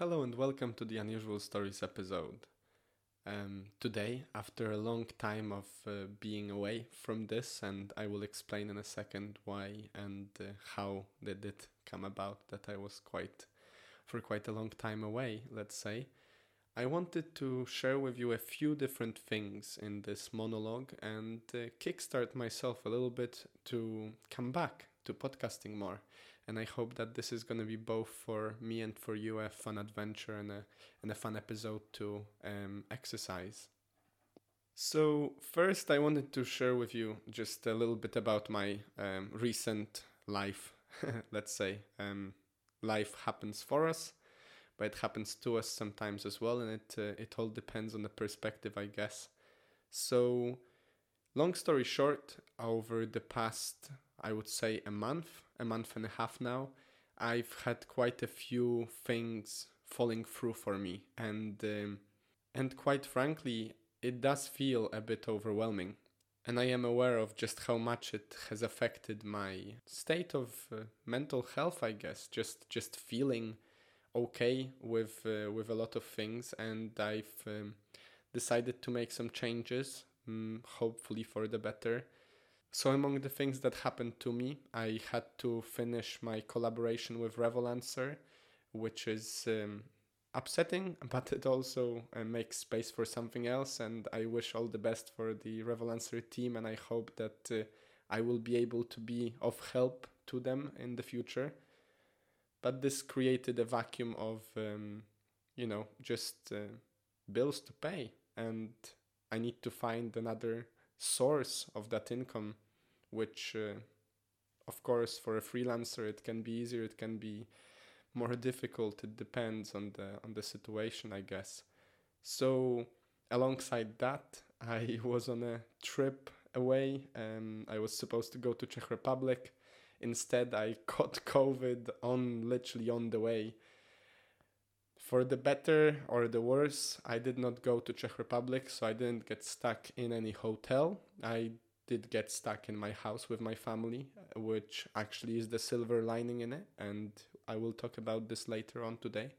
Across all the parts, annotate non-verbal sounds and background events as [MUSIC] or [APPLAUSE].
Hello and welcome to the Unusual Stories episode. Um, today, after a long time of uh, being away from this, and I will explain in a second why and uh, how did it come about that I was quite for quite a long time away, let's say. I wanted to share with you a few different things in this monologue and uh, kickstart myself a little bit to come back to podcasting more and I hope that this is going to be both for me and for you a fun adventure and a and a fun episode to um, exercise. So first, I wanted to share with you just a little bit about my um, recent life. [LAUGHS] Let's say um, life happens for us, but it happens to us sometimes as well, and it uh, it all depends on the perspective, I guess. So, long story short, over the past I would say a month, a month and a half now, I've had quite a few things falling through for me, and um, and quite frankly, it does feel a bit overwhelming. And I am aware of just how much it has affected my state of uh, mental health. I guess just just feeling okay with uh, with a lot of things, and I've um, decided to make some changes, um, hopefully for the better so, among the things that happened to me, I had to finish my collaboration with Revolancer, which is um, upsetting, [LAUGHS] but it also uh, makes space for something else. And I wish all the best for the Revolancer team, and I hope that uh, I will be able to be of help to them in the future. But this created a vacuum of, um, you know, just uh, bills to pay, and I need to find another source of that income, which, uh, of course, for a freelancer, it can be easier, it can be more difficult. It depends on the on the situation, I guess. So, alongside that, [LAUGHS] I was on a trip away. Um, I was supposed to go to Czech Republic. Instead, I [LAUGHS] caught COVID on literally on the way for the better or the worse, I did not go to Czech Republic, so I didn't get stuck in any hotel. I did get stuck in my house with my family, which actually is the silver lining in it, and I will talk about this later on today.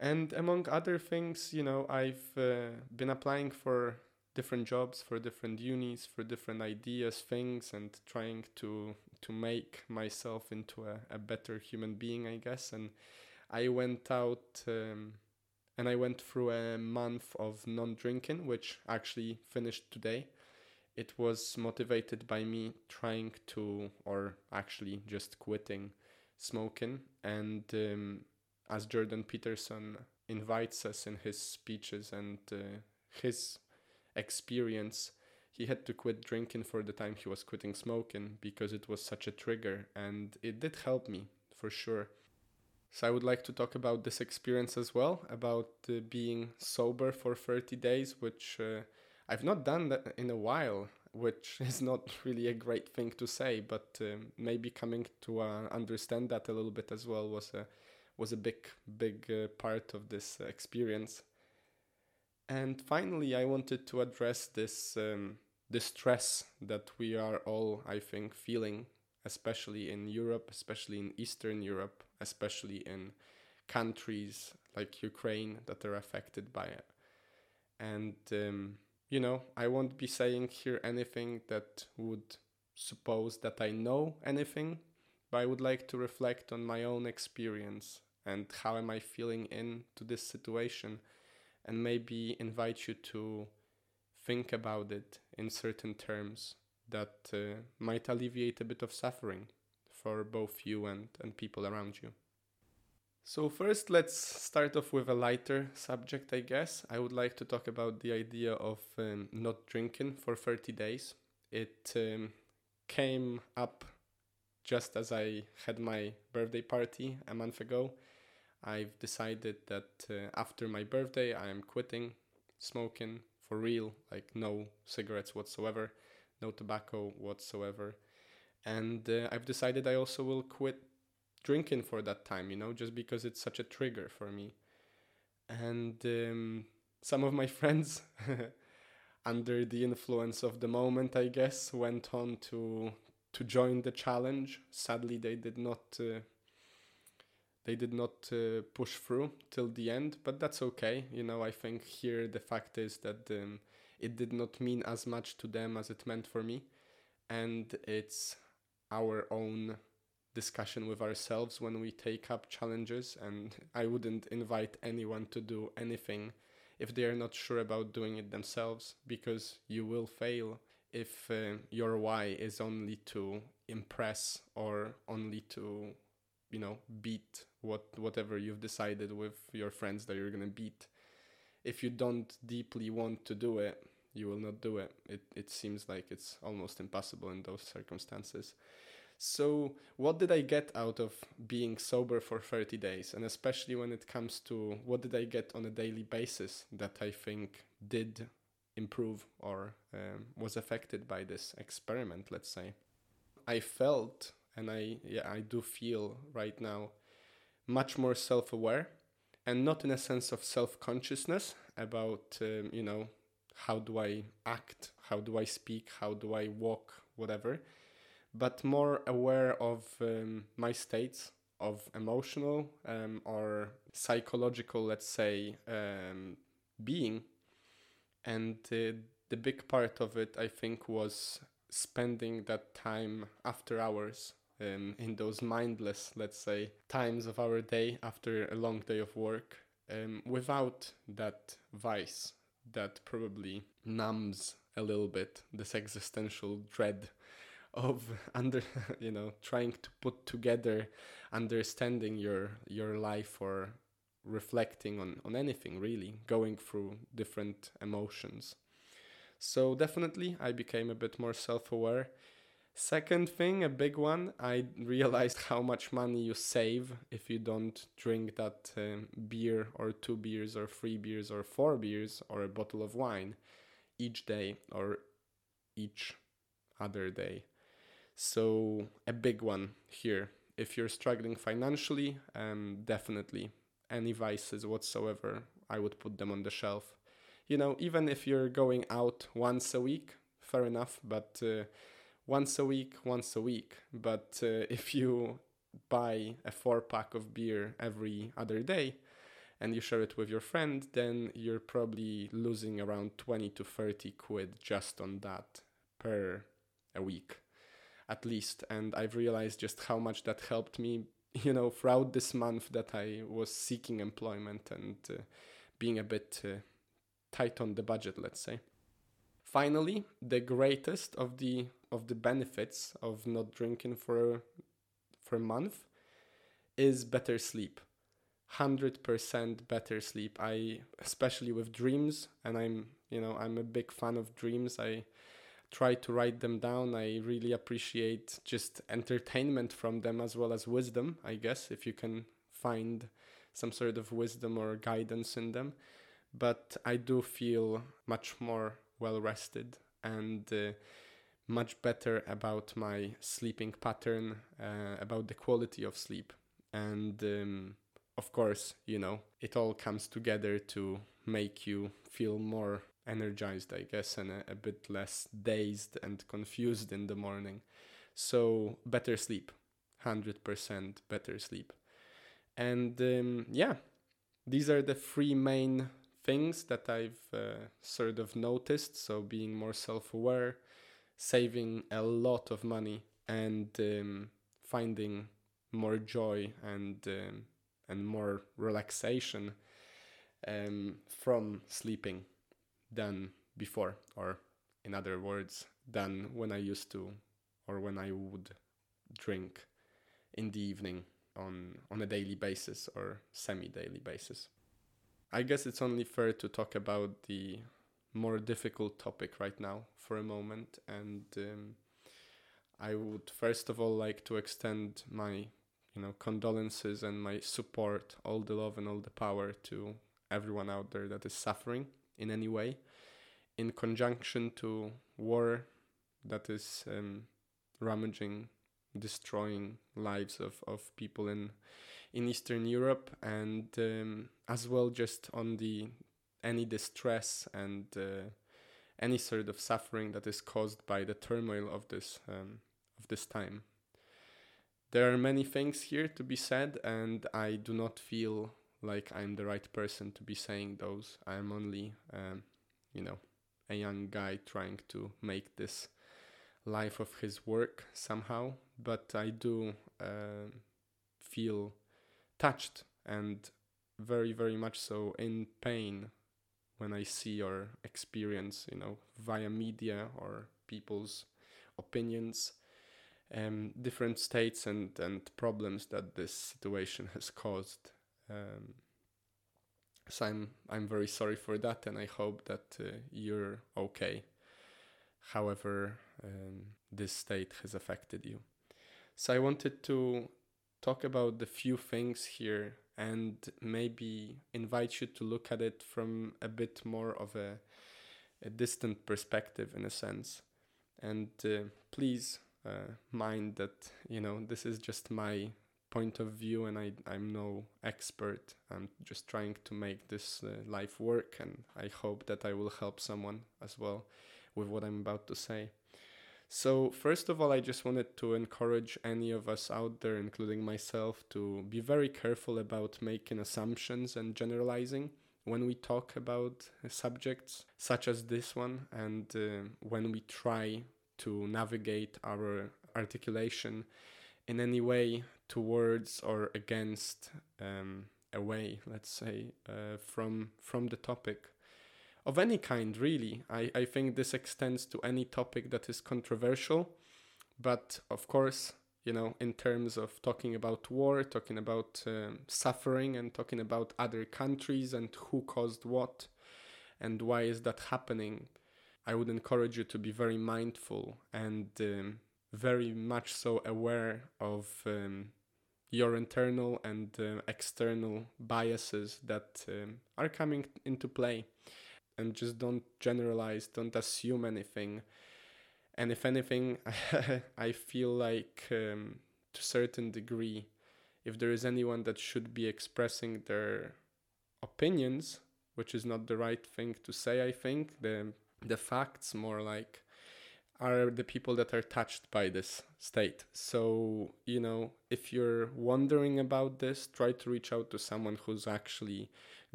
And among other things, you know, I've uh, been applying for different jobs, for different unis, for different ideas, things, and trying to to make myself into a, a better human being, I guess. And I went out um, and I went through a month of non drinking, which actually finished today. It was motivated by me trying to, or actually just quitting smoking. And um, as Jordan Peterson invites us in his speeches and uh, his experience, he had to quit drinking for the time he was quitting smoking because it was such a trigger. And it did help me for sure. So I would like to talk about this experience as well, about uh, being sober for 30 days, which uh, I've not done that in a while, which [LAUGHS] is not really a great thing to say, but um, maybe coming to uh, understand that a little bit as well was a was a big big uh, part of this experience. And finally, I wanted to address this um, the stress that we are all, I think, feeling especially in Europe, especially in Eastern Europe, especially in countries like Ukraine that are affected by it. And, um, you know, I won't be saying here anything that would suppose that I know anything, but I would like to reflect on my own experience and how am I feeling into this situation and maybe invite you to think about it in certain terms that uh, might alleviate a bit of suffering for both you and, and people around you. So, first, let's start off with a lighter subject, I guess. I would like to talk about the idea of um, not drinking for 30 days. It um, came up just as I had my birthday party a month ago. I've decided that uh, after my birthday, I am quitting smoking for real, like no cigarettes whatsoever no tobacco whatsoever. And uh, I've decided I also will quit drinking for that time, you know, just because it's such a trigger for me. And um, some of my [LAUGHS] friends, under the influence of the moment, I guess, went on to to join the challenge. Sadly, they did not. Uh, they did not uh, push through till the end, but that's okay. You know, I think here the fact is that um, it did not mean as much to them as it meant for me, and it's our own discussion with ourselves when we take up challenges. And I wouldn't invite anyone to do anything if they are not sure about doing it themselves, because you will fail if uh, your why is only to impress or only to you know beat what whatever you've decided with your friends that you're gonna beat if you don't deeply want to do it you will not do it. It, it seems like it's almost impossible in those circumstances. So what did i get out of being sober for 30 days? And especially when it comes to what did i get on a daily basis that i think did improve or um, was affected by this experiment let's say? I felt and I yeah I do feel right now much more self-aware and not in a sense of self-consciousness about um, you know how do I act? How do I speak? How do I walk? Whatever. But more aware of um, my states of emotional um, or psychological let's say um, being. And uh, the big part of it I think was spending that time after hours um, in those mindless, let's say, times of our day after a long day of work um, without that vice that probably numbs a little bit this existential dread of [LAUGHS] under you know trying to put together understanding your your life or reflecting on on anything really going through different emotions. So definitely i became a bit more self-aware Second thing, a big one, I realized how much money you save if you don't drink that um, beer or two beers or three beers or four beers or a bottle of wine each day or each other day. So, a big one here. If you're struggling financially, um, definitely any vices whatsoever, I would put them on the shelf. You know, even if you're going out once a week, fair enough, but uh, once a week, once a week. But uh, [LAUGHS] if you buy a four pack of beer every other day and you share it with your friend, then you're probably losing around 20 to 30 quid just on that per a week at least. And I've realized just how much that helped me, [LAUGHS] you know, throughout this month that I was seeking employment and uh, being a bit uh, tight on the budget, let's say. Finally, the greatest of the of the benefits of not drinking for for a month is better sleep. 100% better sleep. I especially with dreams and I'm, you know, I'm a big fan of dreams. I try to write them down. I really appreciate just entertainment from them as well as wisdom, I guess, if you can find some sort of wisdom or guidance in them. But I do feel much more well rested and uh, much better about my sleeping pattern, uh, about the quality of sleep. And um, of course, you know, it all comes together to make you feel more energized, I guess, and a, a bit less dazed and confused in the morning. So, better sleep, 100% better sleep. And um, yeah, these are the three main things that I've uh, sort of noticed. So being more self-aware, saving a lot of money, and um, finding more joy and um, and more relaxation um, from sleeping than before, or in other words, than when I used to, or when I would drink in the evening on on a daily basis or semi daily basis. I guess it's only fair to talk about the more difficult topic right now for a moment. And um, I would first of all like to extend my, you know, condolences and my support, all the love and all the power to everyone out there that is suffering in any way, in conjunction to war that is um, rummaging, destroying lives of, of people in in Eastern Europe, and um, as well just on the any distress and uh, any sort of suffering that is caused by the turmoil of this um, of this time. there are many things here to be said, and I do not feel like I'm the right person to be saying those. I'm only, um, you know, a young guy trying to make this life of his work somehow. But I do uh, feel touched and very, very much so in pain when I see or experience, you know, via media or people's opinions, um, different states and, and problems that this situation [LAUGHS] has caused. Um, so I'm I'm very sorry for that, and I hope that uh, you're okay. However, um, this state has affected you. So I wanted to talk about the few things here and maybe invite you to look at it from a bit more of a, a distant perspective in a sense. And uh, please uh, mind that you know this is just my point of view and I, i'm no expert. I'm just trying to make this uh, life work and i hope that i will help someone as well with what i'm about to say. So, first of all, I just wanted to encourage any of us out there, including myself, to be very careful about making assumptions and generalizing when we talk about subjects such as this one and uh, when we try to navigate our articulation in any way towards or against um, away let's say uh, from from the topic of any kind, really. I, I think this extends to any topic that is controversial. But of course, you know, in terms of talking about war, talking about um, suffering, and talking about other countries and who caused what and why is that happening, I would encourage you to be very mindful and um, very much so aware of um, your internal and uh, external biases that um, are coming into play and just don't generalize, don't assume anything. And if anything, [LAUGHS] I feel like um, to a certain degree, if there is anyone that should be expressing their opinions, which is not the right thing to say, I think the the facts more like are the people that are touched by this state. So, you know, if you're wondering about this, try to reach out to someone who's actually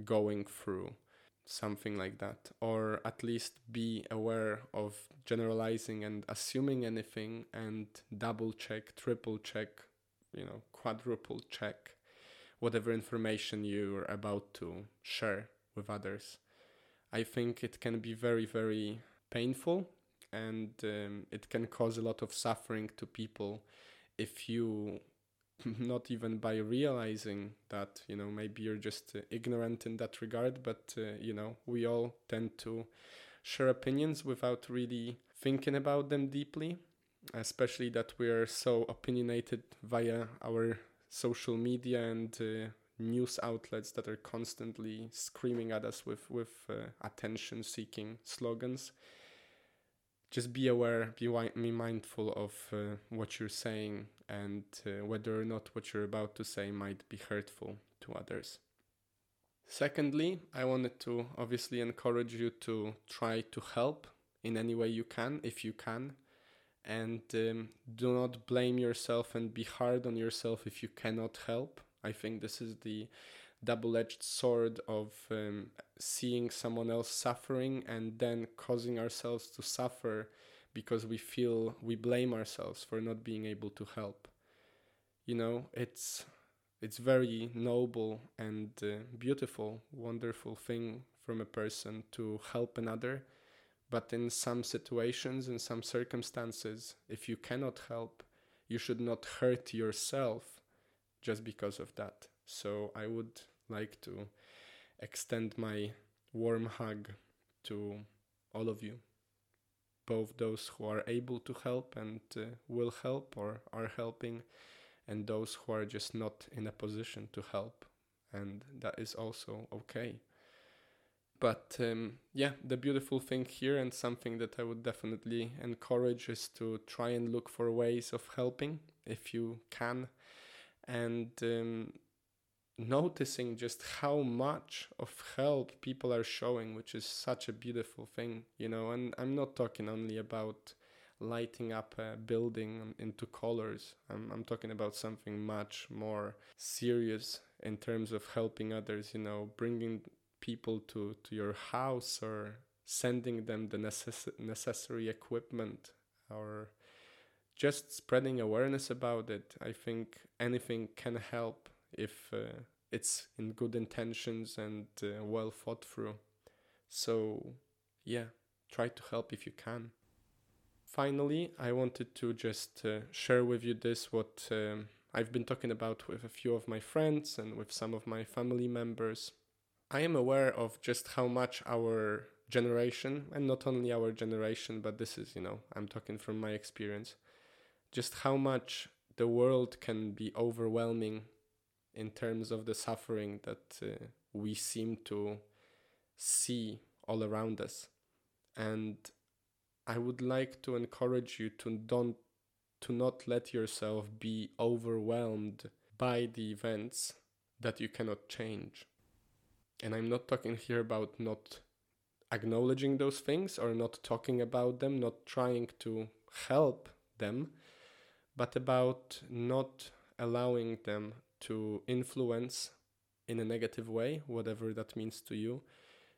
going through something like that or at least be aware of generalizing and assuming anything and double check triple check you know quadruple check whatever information you're about to share with others. I think it can be very very painful and um, it can cause a lot of suffering to people if you [LAUGHS] not even by realizing that you know maybe you're just uh, ignorant in that regard but uh, you know we all tend to share opinions without really thinking about them deeply especially that we are so opinionated via our social media and uh, news outlets that are constantly screaming at us with with uh, attention seeking slogans. Just be aware, be, wi- be mindful of uh, what you're saying and uh, whether or not what you're about to say might be hurtful to others. Secondly, I wanted to obviously encourage you to try to help in any way you can, if you can, and um, do not blame yourself and be hard on yourself if you cannot help. I think this is the double edged sword of um, seeing someone else suffering and then causing ourselves to suffer because we feel we blame ourselves for not being able to help. You know, it's it's very noble and uh, beautiful, wonderful thing from a person to help another. But in some situations, in some circumstances, if you cannot help, you should not hurt yourself just because of that. So I would like to extend my warm hug to all of you, both those who are able to help and uh, will help or are helping, and those who are just not in a position to help, and that is also okay. But um, yeah, the beautiful thing here, and something that I would definitely encourage, is to try and look for ways of helping if you can. And um, noticing just how much of help people are showing which is such a beautiful thing you know and i'm not talking only about lighting up a building into colors. I'm, I'm talking about something much more serious in terms of helping others, you know, bringing people to, to your house or sending them the necess- necessary equipment or just spreading awareness about it. I think anything can help if uh, it's in good intentions and uh, well thought through. So, yeah, try to help if you can. Finally, I wanted to just uh, share with you this what um, I've been talking about with a few of my friends and with some of my family members. I am aware of just how much our generation, and not only our generation, but this is, you know, I'm talking from my experience, just how much the world can be overwhelming in terms of the suffering that uh, we seem to see all around us. And I would like to encourage you to don't to not let yourself be overwhelmed by the events that you cannot change. And I'm not talking here about not acknowledging those things or not talking about them, not trying to help them, but about not allowing them to influence in a negative way, whatever that means to you,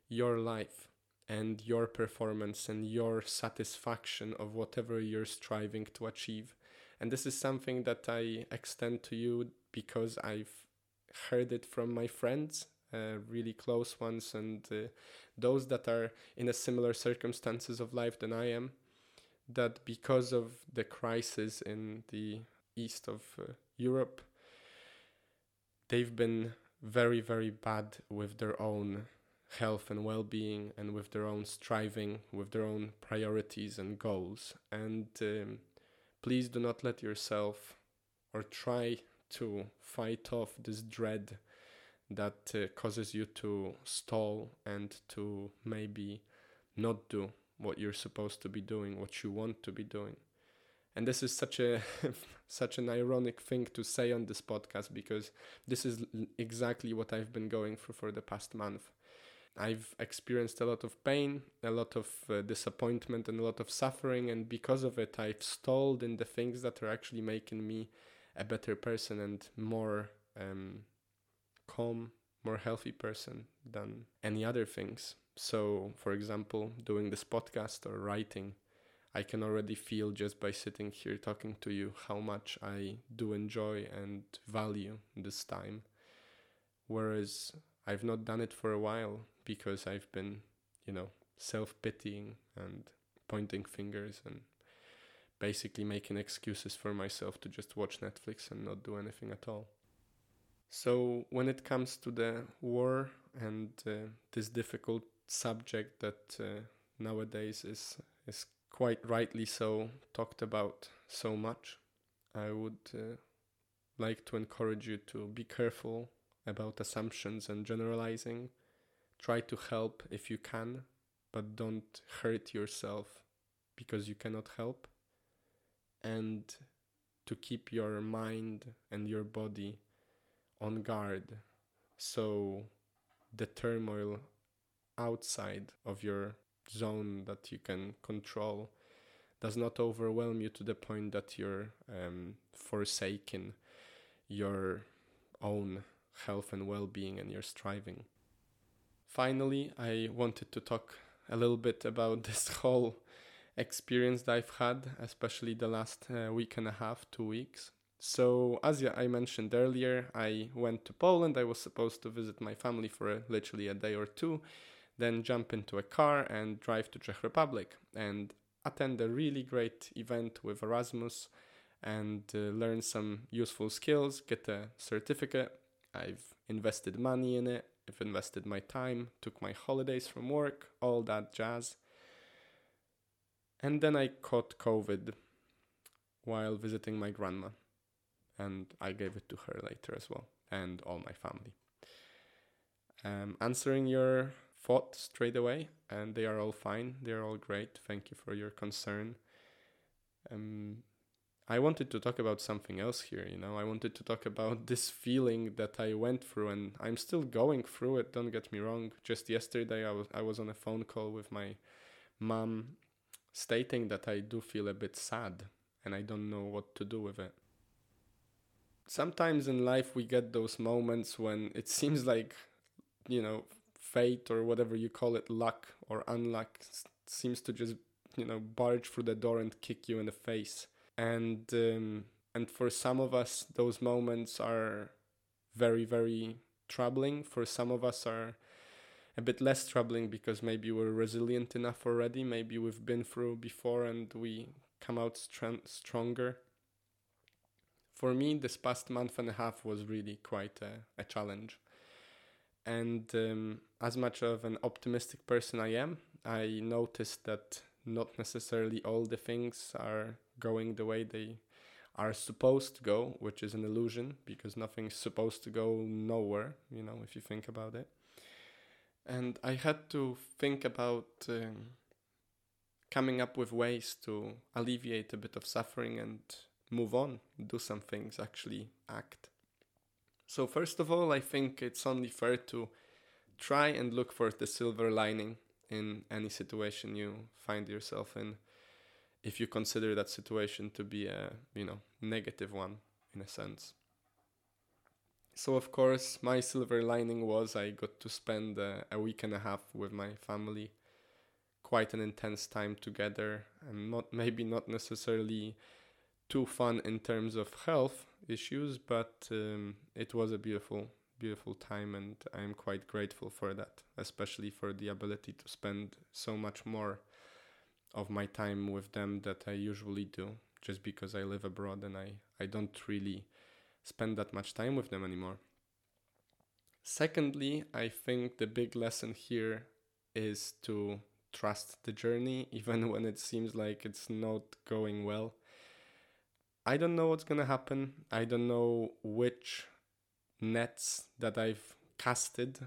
your life and your performance and your satisfaction of whatever you're striving to achieve. And this is something that I extend to you because I've heard it from my friends, uh, really close ones, and uh, those that are in a similar circumstances of life than I am. That because of the crisis in the east of uh, Europe, they've been very, very bad with their own health and well being and with their own striving, with their own priorities and goals. And um, please do not let yourself or try to fight off this dread that uh, causes you to stall and to maybe not do what you're supposed to be doing, what you want to be doing. And this is such a [LAUGHS] such an ironic thing to say on this podcast because this is exactly what I've been going through for the past month. I've experienced a lot of pain, a lot of uh, disappointment, and a lot of suffering, and because of it, I've stalled in the things that are actually making me a better person and more um, calm, more healthy person than any other things. So, for example, doing this podcast or writing, I can already feel just by sitting here talking to you how much I do enjoy and value this time. Whereas I've not done it for a while because I've been, you know, self pitying and pointing fingers and basically making excuses for myself to just watch Netflix and not do anything at all. So, when it comes to the war and uh, this difficult subject that uh, nowadays is, is quite rightly so talked about so much, I would uh, like to encourage you to be careful about assumptions and generalizing. Try to help if you can, but don't hurt yourself because you cannot help. And to keep your mind and your body on guard so the turmoil outside of your zone that you can control does not overwhelm you to the point that you're um, forsaking your own health and well being and your striving. Finally, I wanted to talk a little bit about [LAUGHS] this whole experience that I've had, especially the last uh, week and a half, two weeks. So, as I mentioned earlier, I went to Poland. I was supposed to visit my family for a, literally a day or two, then jump into a car and drive to Czech Republic and attend a really great event with Erasmus and uh, learn some useful skills, get a certificate, I've invested money in it, I've invested my time, took my holidays from work, all that jazz. And then I caught COVID while visiting my grandma. And I gave it to her later as well, and all my family. Um, answering your thought straight away, and they are all fine. They are all great. Thank you for your concern. Um, I wanted to talk about something else here, you know. I wanted to talk about [LAUGHS] this feeling that I went through and I'm still going through it, don't get me wrong. Just yesterday I was I was on a phone call with my mom stating that I do feel a bit sad and I don't know what to do with it. Sometimes in life we get those moments when it [LAUGHS] seems like, you know, fate or whatever you call it, luck or unluck, seems to just, you know, barge through the door and kick you in the face. And um, and for some of us, those moments are very, very troubling. For some of us, are a bit less troubling because maybe we're resilient enough already. Maybe we've been through before and we come out str- stronger. For me, this past month and a half was really quite a, a challenge. And um, as much of an optimistic person I am, I noticed that not necessarily all the things are going the way they are supposed to go, which is an illusion because nothing's supposed to go nowhere, you know, if you think about it. And I had to think about um, coming up with ways to alleviate a bit of suffering and move on, do some things, actually act. So, first of all, I think it's only fair to try and look for the silver lining in any situation you find yourself in if you consider that situation to be a you know negative one in a sense. So of course my silver lining was i got to spend uh, a week and a half with my family quite an intense time together and not maybe not necessarily too fun in terms of health issues but um, it was a beautiful beautiful time and i'm quite grateful for that especially for the ability to spend so much more of my time with them that I usually do, just because I live abroad and I, I don't really spend that much time with them anymore. Secondly, I think the big lesson here is to trust the journey, [LAUGHS] even when it seems like it's not going well. I don't know what's gonna happen. I don't know which nets that I've casted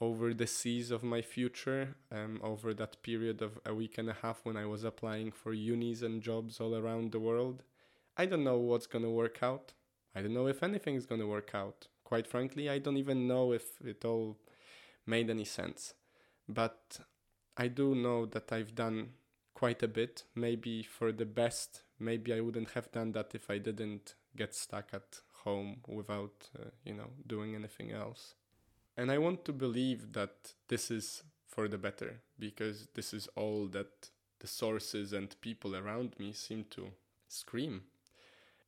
over the seas of my future, um, over that period of a week and a half when I was applying for unis and jobs all around the world. I don't know what's to work out. I don't know if anything's to work out. Quite frankly, I don't even know if it all made any sense. But I do know that I've done quite a bit, maybe for the best. Maybe I wouldn't have done that if I didn't get stuck at home without, uh, you know, doing anything else. And I want to believe that this is for the better because this is all that the sources and people around me seem to scream.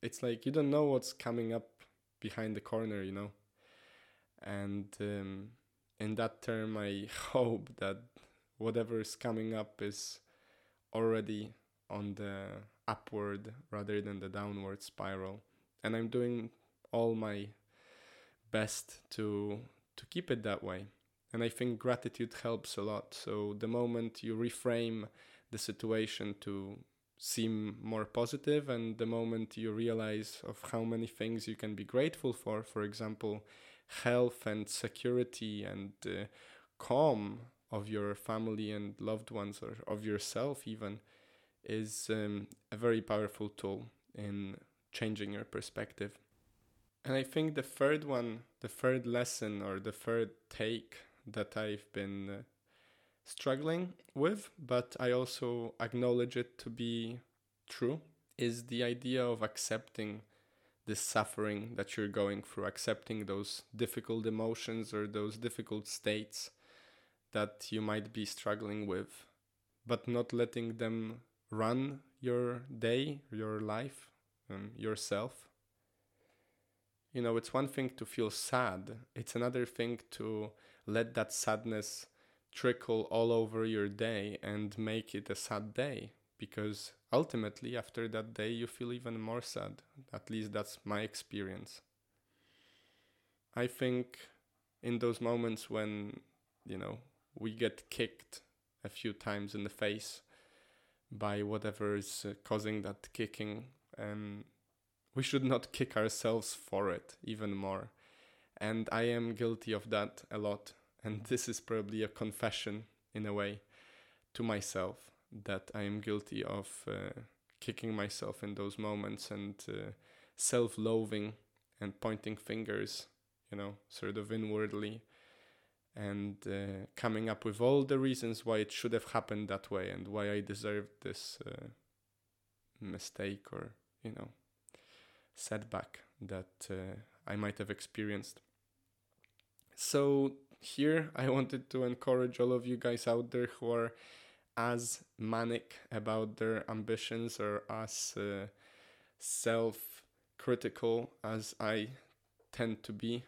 It's like you don't know what's coming up behind the corner, you know. And um, in that term, I [LAUGHS] hope that whatever is coming up is already on the upward rather than the downward spiral. And I'm doing all my best to to keep it that way. And I think gratitude helps a lot. So the moment you reframe the situation to seem more positive and the moment you realize of how many things you can be grateful for for example health and security and uh, calm of your family and loved ones or of yourself even is um, a very powerful tool in changing your perspective. And I think the third one, the third lesson or the third take that I've been uh, struggling with, but I also acknowledge it to be true, is the idea of accepting the suffering that you're going through, accepting those difficult emotions or those difficult states that you might be struggling with, but not letting them run your day, your life, um, yourself. You know, it's one thing to feel sad, it's another thing to let that sadness trickle all over your day and make it a sad day because ultimately after that day you feel even more sad. At least that's my experience. I think in those moments when you know we get kicked a few times in the face by whatever is uh, causing that kicking and we should not kick ourselves for it even more. And I am guilty of that a lot. And [LAUGHS] this is probably a confession in a way to myself that I am guilty of uh, kicking myself in those moments and uh, self loathing and pointing fingers, you know, sort of inwardly and uh, coming up with all the reasons why it should have happened that way and why I deserved this uh, mistake or, you know, setback that uh, I might have experienced. So, here I wanted to encourage all of you guys out there who are as manic about their ambitions or as uh, self critical as I tend to be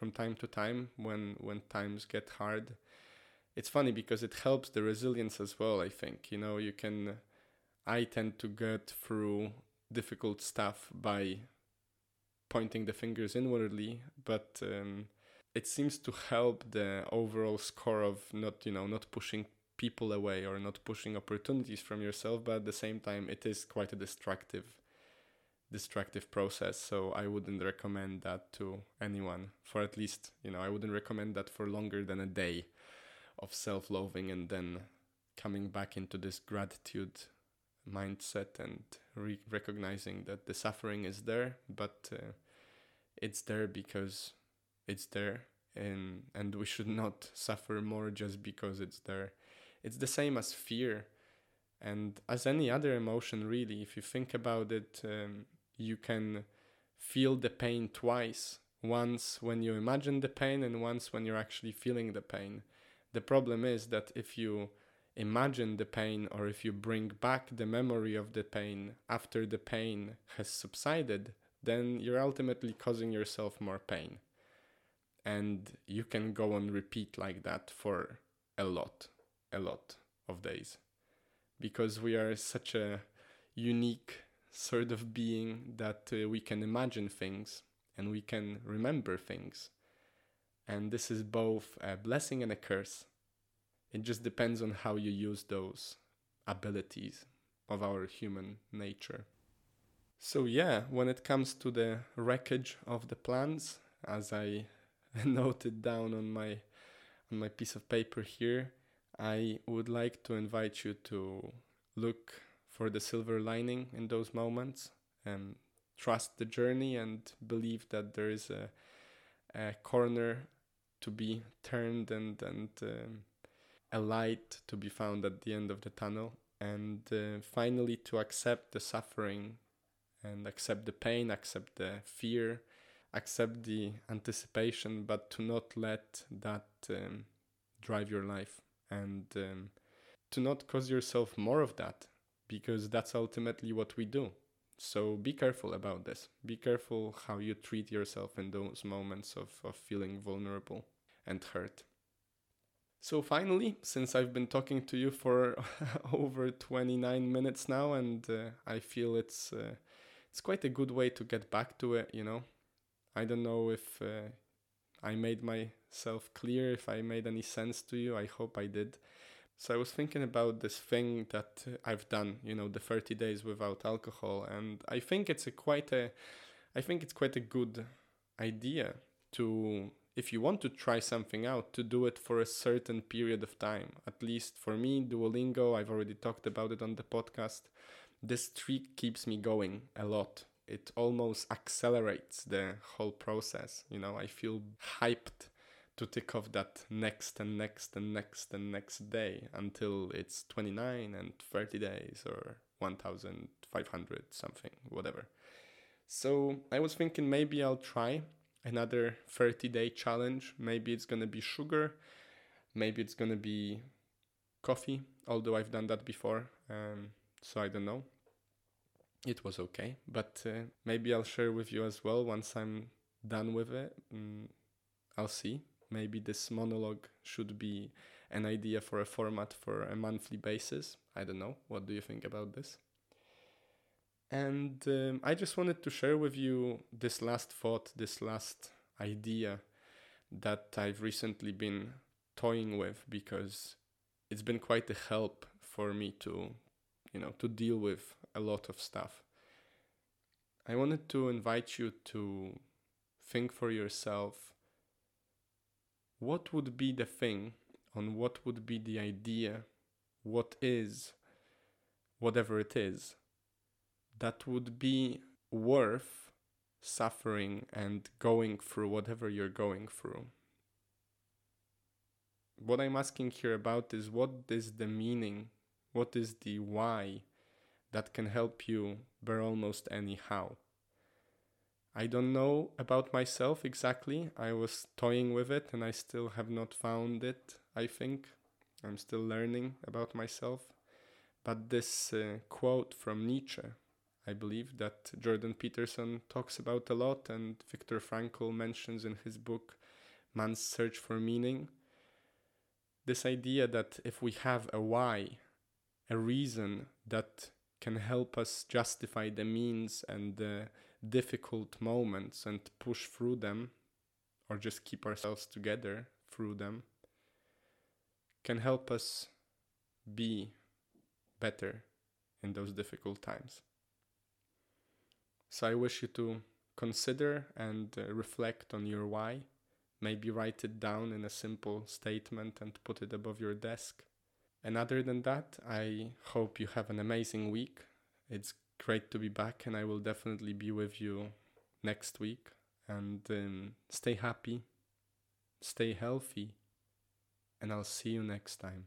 from time to time when when times get hard. It's funny because it helps the resilience as well i think. You know you can i tend to get through difficult stuff by pointing the fingers inwardly but um, it seems to help the overall score of not you know not pushing people away or not pushing opportunities from yourself but at the same time it is quite a destructive destructive process so i wouldn't recommend that to anyone for at least you know i wouldn't recommend that for longer than a day of self-loathing and then coming back into this gratitude mindset and re- recognizing that the suffering is there but uh, it's there because it's there and and we should not suffer more just because it's there. It's the same as fear. And as any other emotion really if you think about it um, you can feel the pain twice once when you imagine the pain and once when you're actually feeling the pain. The problem is that if you imagine the pain or if you bring back the memory of the pain after the pain has subsided, then you're ultimately causing yourself more pain. And you can go on repeat like that for a lot, a lot of days. Because we are such a unique sort of being that uh, we can imagine things and we can remember things. And this is both a blessing and a curse. It just depends on how you use those abilities of our human nature. So, yeah, when it comes to the wreckage of the plans, as I [LAUGHS] noted down on my on my piece of paper here, I would like to invite you to look for the silver lining in those moments and trust the journey and believe that there is a, a corner to be turned and and um, a light to be found at the end of the tunnel. And uh, finally to accept the suffering and accept the pain accept the fear accept the anticipation but to not let that um, drive your life. And um, to not cause yourself more of that because that's ultimately what we do. So be careful about this. Be careful how you treat yourself in those moments of, of feeling vulnerable and hurt. So, finally, since I've been talking to you for [LAUGHS] over 29 minutes now, and uh, I feel it's uh, it's quite a good way to get back to it, you know. I don't know if uh, I made myself clear, if I made any sense to you. I hope I did. So I was thinking about this thing that I've done, you know, the 30 days without alcohol, and I think it's a quite a, I think it's quite a good idea to, if you want to try something out, to do it for a certain period of time. At least for me, Duolingo, I've already talked about it on the podcast. This streak keeps me going a lot. It almost accelerates the whole process. You know, I feel hyped to tick off that next and next and next and next day until it's 29 and 30 days or 1500 something whatever. So i was thinking maybe i'll try another 30 day challenge. Maybe it's going to be sugar. Maybe it's going to be coffee although i've done that before um, so i don't know. It was okay but uh, maybe i'll share with you as well once i'm done with it. Mm, i'll see maybe this monologue should be an idea for a format for a monthly basis. I don't know. What do you think about this? And um, I just wanted to share with you this last thought, this last idea that I've recently been toying with because it's been quite a help for me to, you know, to deal with a lot of stuff. I wanted to invite you to think for yourself what would be the thing on what would be the idea, what is, whatever it is, that would be worth suffering and going through whatever you're going through. what I'm asking here about is what is the meaning, what is the why that can help you bear almost any how. I don't know about myself exactly. I was toying with it and I still have not found it, I think. I'm still learning about myself. But this uh, quote from Nietzsche, I believe, that Jordan Peterson talks about a lot and Viktor Frankl mentions in his book Man's Search for Meaning. This idea that if we have a why, a reason that can help us justify the means and the difficult moments and push through them, or just keep ourselves together through them, can help us be better in those difficult times. So I wish you to consider and uh, reflect on your why. Maybe write it down in a simple statement and put it above your desk. And other than that, I hope you have an amazing week. It's great to be back, and I will definitely be with you next week. And um, stay happy, stay healthy, and I'll see you next time.